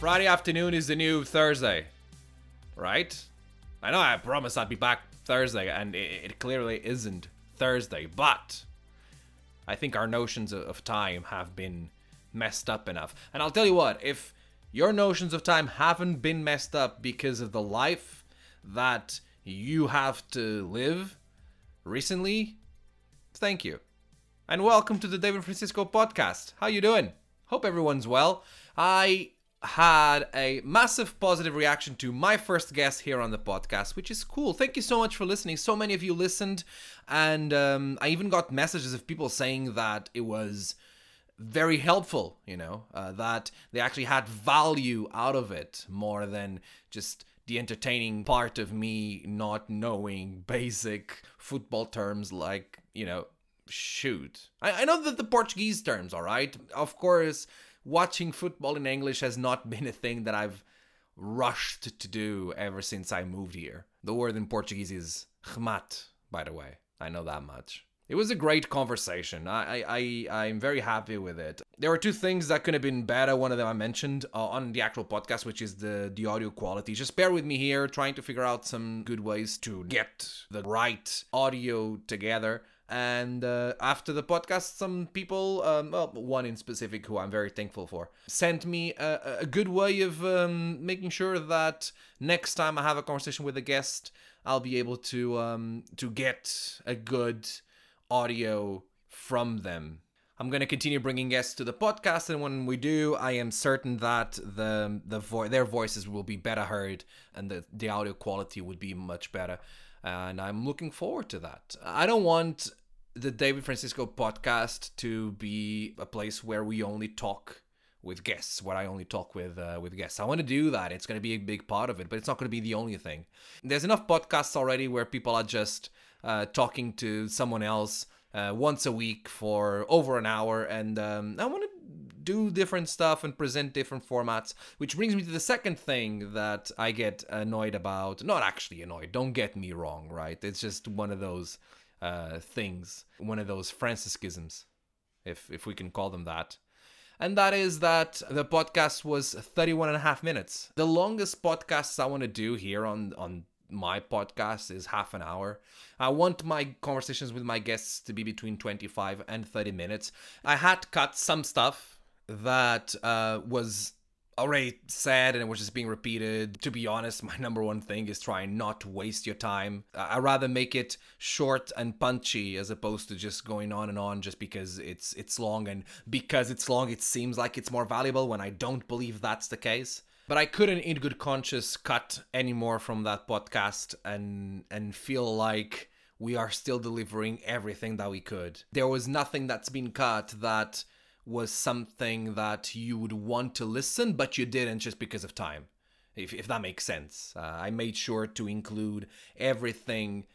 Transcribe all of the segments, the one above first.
Friday afternoon is the new Thursday, right? I know I promised I'd be back Thursday, and it, clearly isn't Thursday, but I think our notions of, of time have been messed up enough. And I'll tell you what, if your notions of time haven't been messed up because of the life that you have to live recently, thank you. And welcome to the David Francisco podcast. How you doing? Hope everyone's well. I had a massive positive reaction to my first guest here on the podcast, which is cool. Thank you so much for listening. So many of you listened, and um, I even got messages of people saying that it was very helpful, you know, uh, that they actually had value out of it more than just the entertaining part of me not knowing basic football terms like, you know, shoot. I, I know that the Portuguese terms, all right? Of course watching football in English has not been a thing that I've rushed to do ever since I moved here. The word in Portuguese is remate, by the way. I know that much. It was a great conversation. I, I, I, am very happy with it. There were two things that could have been better. One of them I mentioned uh, on the actual podcast, which is the, the audio quality. Just bear with me here, trying to figure out some good ways to get the right audio together. And uh, after the podcast, some people, um, well, one in specific who I'm very thankful for, sent me a, a good way of um, making sure that next time I have a conversation with a guest, I'll be able to um, to get a good audio from them. I'm going to continue bringing guests to the podcast, and when we do, I am certain that the the vo- their voices will be better heard, and the the audio quality would be much better and I'm looking forward to that. I don't want the David Francisco podcast to be a place where we only talk with guests, where I only talk with uh, with guests. I want to do that. It's going to be a big part of it, but it's not going to be the only thing. There's enough podcasts already where people are just uh, talking to someone else uh, once a week for over an hour, and um, I want to do different stuff and present different formats. Which brings me to the second thing that I get annoyed about. Not actually annoyed. Don't get me wrong, right? It's just one of those uh, things, one of those Franciscisms, if if we can call them that. And that is that the podcast was 31 and a half minutes. The longest podcasts I want to do here on on my podcast is half an hour. I want my conversations with my guests to be between 25 and 30 minutes. I had cut some stuff that uh, was already said and it was just being repeated. To be honest, my number one thing is trying not to waste your time. I rather make it short and punchy as opposed to just going on and on just because it's it's long and because it's long it seems like it's more valuable when I don't believe that's the case. But I couldn't in good conscience cut any more from that podcast and and feel like we are still delivering everything that we could. There was nothing that's been cut that was something that you would want to listen, but you didn't just because of time, if, if that makes sense. Uh, I made sure to include everything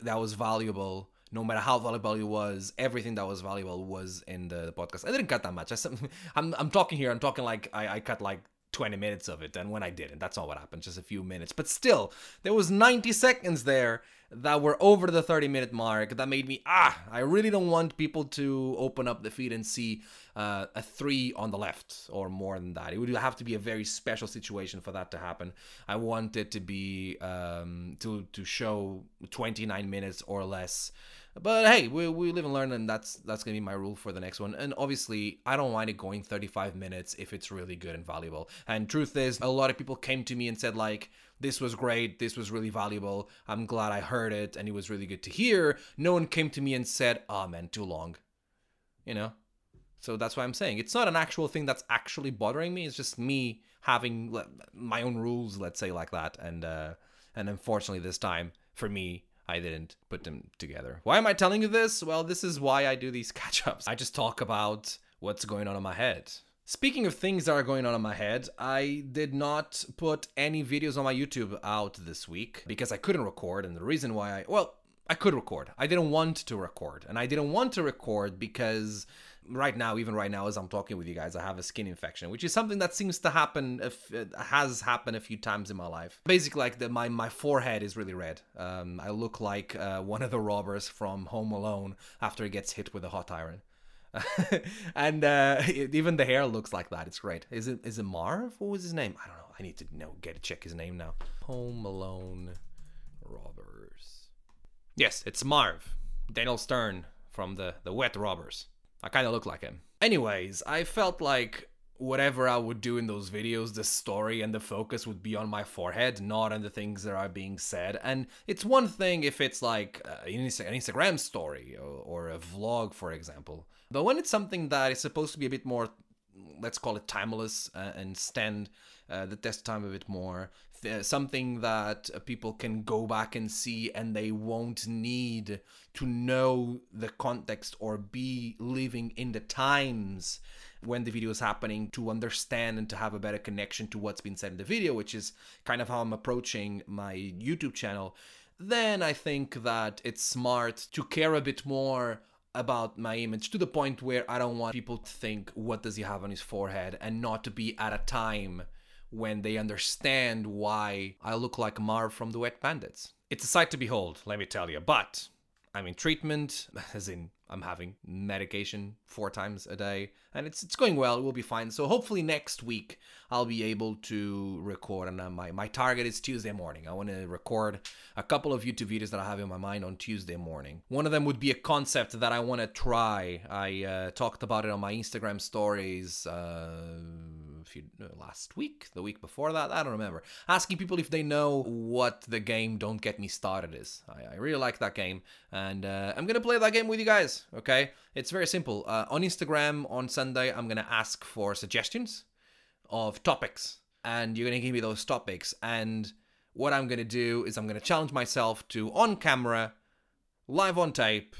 that was valuable. No matter how valuable it was, everything that was valuable was in the, podcast. I didn't cut that much. I, I'm, I'm talking here. I'm talking like I, I cut like 20 minutes of it and when i didn't. That's not what happened just a few minutes. But still there was 90 seconds there that were over the 30 minute mark that made me ah i really don't want people to open up the feed and see uh, a three on the left or more than that. It would have to be a very special situation for that to happen. I want it to be um, to to show 29 minutes or less but hey, we, we live and learn, and that's that's gonna be my rule for the next one. And obviously, I don't mind it going 35 minutes if it's really good and valuable. And truth is, a lot of people came to me and said like, "This was great. This was really valuable. I'm glad I heard it, and it was really good to hear." No one came to me and said, "Oh man, too long," you know. So that's why I'm saying it's not an actual thing that's actually bothering me. It's just me having my own rules, let's say like that. And uh, and unfortunately, this time for me, I didn't put them together. Why am I telling you this? Well, this is why I do these catch ups. I just talk about what's going on in my head. Speaking of things that are going on in my head, I did not put any videos on my YouTube out this week because I couldn't record. And the reason why I, well, I could record. I didn't want to record. And I didn't want to record because right now, even right now, as I'm talking with you guys, I have a skin infection, which is something that seems to happen, if it has happened a few times in my life. Basically, like the, my my forehead is really red. Um, I look like uh, one of the robbers from Home Alone after he gets hit with a hot iron. and uh, even the hair looks like that. It's great. Is it is it Marv? What was his name? I don't know. I need to know. Get check his name now. Home Alone Robbers. Yes, it's Marv. Daniel Stern from the the Wet Robbers. I kind of look like him. Anyways, I felt like whatever I would do in those videos, the story and the focus would be on my forehead, not on the things that are being said. And it's one thing if it's like uh, an Instagram story or, a vlog, for example. But when it's something that is supposed to be a bit more, let's call it timeless uh, and stand uh, the test time a bit more, th- something that uh, people can go back and see and they won't need to know the context or be living in the times when the video is happening to understand and to have a better connection to what's been said in the video, which is kind of how I'm approaching my YouTube channel, then I think that it's smart to care a bit more about my image to the point where I don't want people to think, what does he have on his forehead? And not to be at a time when they understand why I look like Marv from the Wet Bandits. It's a sight to behold, let me tell you. But I'm in treatment, as in I'm having medication four times a day, and it's it's going well. It will be fine. So hopefully next week I'll be able to record. And uh, my my target is Tuesday morning. I want to record a couple of YouTube videos that I have in my mind on Tuesday morning. One of them would be a concept that I want to try. I uh, talked about it on my Instagram stories. Uh, few uh, last week, the week before that, I don't remember. Asking people if they know what the game Don't Get Me Started is. I, I really like that game, and uh, I'm gonna play that game with you guys. Okay, it's very simple. Uh, on Instagram on Sunday, I'm gonna ask for suggestions of topics, and you're gonna give me those topics. And what I'm gonna do is I'm gonna challenge myself to on camera, live on tape,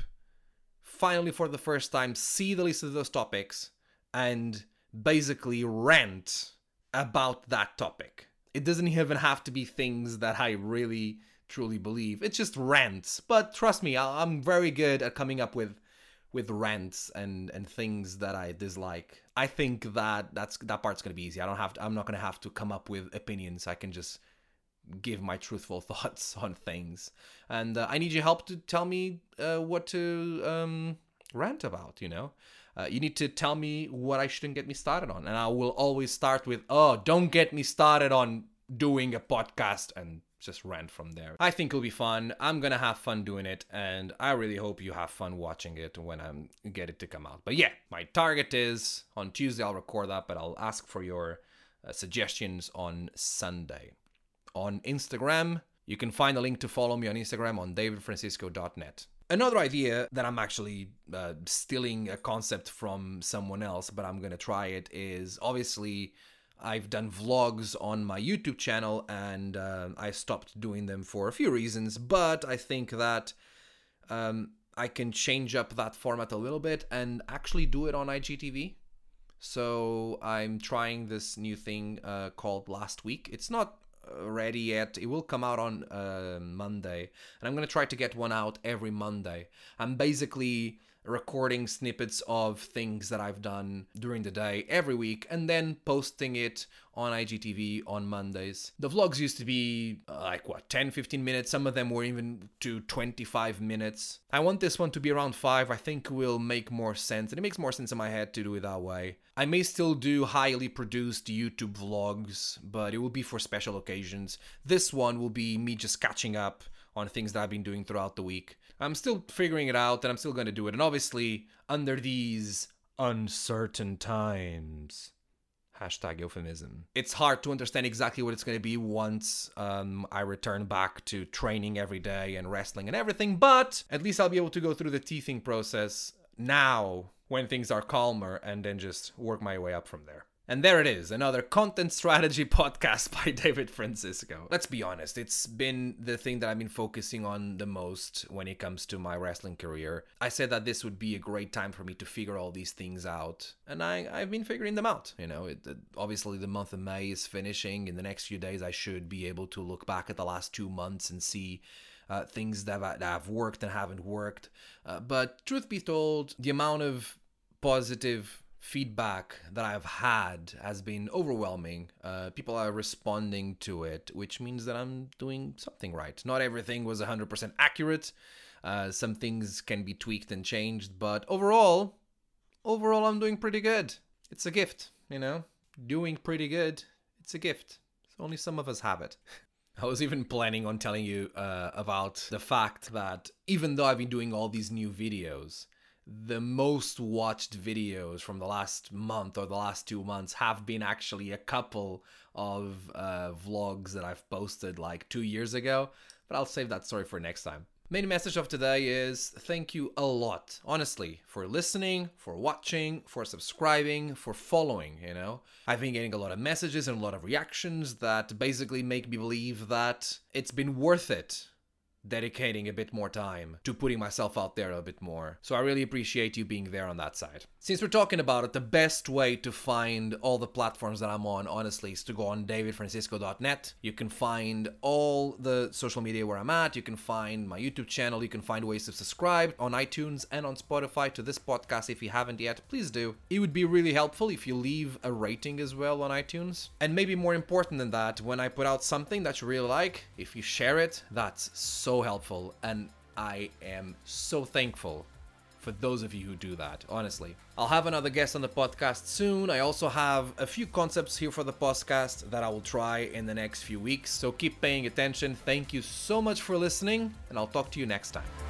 finally for the first time see the list of those topics and basically rant about that topic. It doesn't even have to be things that I really truly believe. It's just rants. But trust me, I'm very good at coming up with with rants and and things that I dislike. I think that that's that part's gonna be easy. I don't have to. I'm not gonna have to come up with opinions. I can just give my truthful thoughts on things. And uh, I need your help to tell me uh, what to um, rant about. You know, uh, you need to tell me what I shouldn't get me started on. And I will always start with, oh, don't get me started on doing a podcast and just rant from there. I think it'll be fun. I'm gonna have fun doing it, and I really hope you have fun watching it when I get it to come out. But yeah, my target is on Tuesday. I'll record that, but I'll ask for your uh, suggestions on Sunday. On Instagram, you can find a link to follow me on Instagram on davidfrancisco.net. Another idea that I'm actually uh, stealing a concept from someone else, but I'm gonna try it is obviously I've done vlogs on my YouTube channel and uh, I stopped doing them for a few reasons, but I think that um, I can change up that format a little bit and actually do it on IGTV. So I'm trying this new thing uh, called Last Week. It's not ready yet. It will come out on uh, Monday, and I'm gonna try to get one out every Monday. I'm basically recording snippets of things that I've done during the day every week and then posting it on IGTV on Mondays. The vlogs used to be uh, like what 10 15 minutes, some of them were even to 25 minutes. I want this one to be around 5. I think will make more sense and it makes more sense in my head to do it that way. I may still do highly produced YouTube vlogs, but it will be for special occasions. This one will be me just catching up on things that I've been doing throughout the week. I'm still figuring it out and I'm still going to do it. And obviously, under these uncertain times, hashtag euphemism, it's hard to understand exactly what it's going to be once um, I return back to training every day and wrestling and everything. But at least I'll be able to go through the teething process now when things are calmer and then just work my way up from there. And there it is, another content strategy podcast by David Francisco. Let's be honest, it's been the thing that I've been focusing on the most when it comes to my wrestling career. I said that this would be a great time for me to figure all these things out, and I, I've been figuring them out. You know, it, it, obviously the month of May is finishing. In the next few days, I should be able to look back at the last two months and see uh, things that, that have worked and haven't worked. Uh, but truth be told, the amount of positive feedback that I've had has been overwhelming. Uh, people are responding to it, which means that I'm doing something right. Not everything was 100% accurate. Uh, some things can be tweaked and changed, but overall, overall, I'm doing pretty good. It's a gift, you know? Doing pretty good. It's a gift. It's Only some of us have it. I was even planning on telling you uh, about the fact that even though I've been doing all these new videos, the most watched videos from the last month or the last two months have been actually a couple of uh, vlogs that I've posted like two years ago. But I'll save that story for next time. Main message of today is thank you a lot, honestly, for listening, for watching, for subscribing, for following, you know. I've been getting a lot of messages and a lot of reactions that basically make me believe that it's been worth it dedicating a bit more time to putting myself out there a bit more. So I really appreciate you being there on that side. Since we're talking about it, the best way to find all the platforms that I'm on, honestly, is to go on davidfrancisco.net. You can find all the social media where I'm at. You can find my YouTube channel. You can find ways to subscribe on iTunes and on Spotify to this podcast if you haven't yet. Please do. It would be really helpful if you leave a rating as well on iTunes. And maybe more important than that, when I put out something that you really like, if you share it, that's so helpful. And I am so thankful for those of you who do that, honestly. I'll have another guest on the podcast soon. I also have a few concepts here for the podcast that I will try in the next few weeks. So keep paying attention. Thank you so much for listening, and I'll talk to you next time.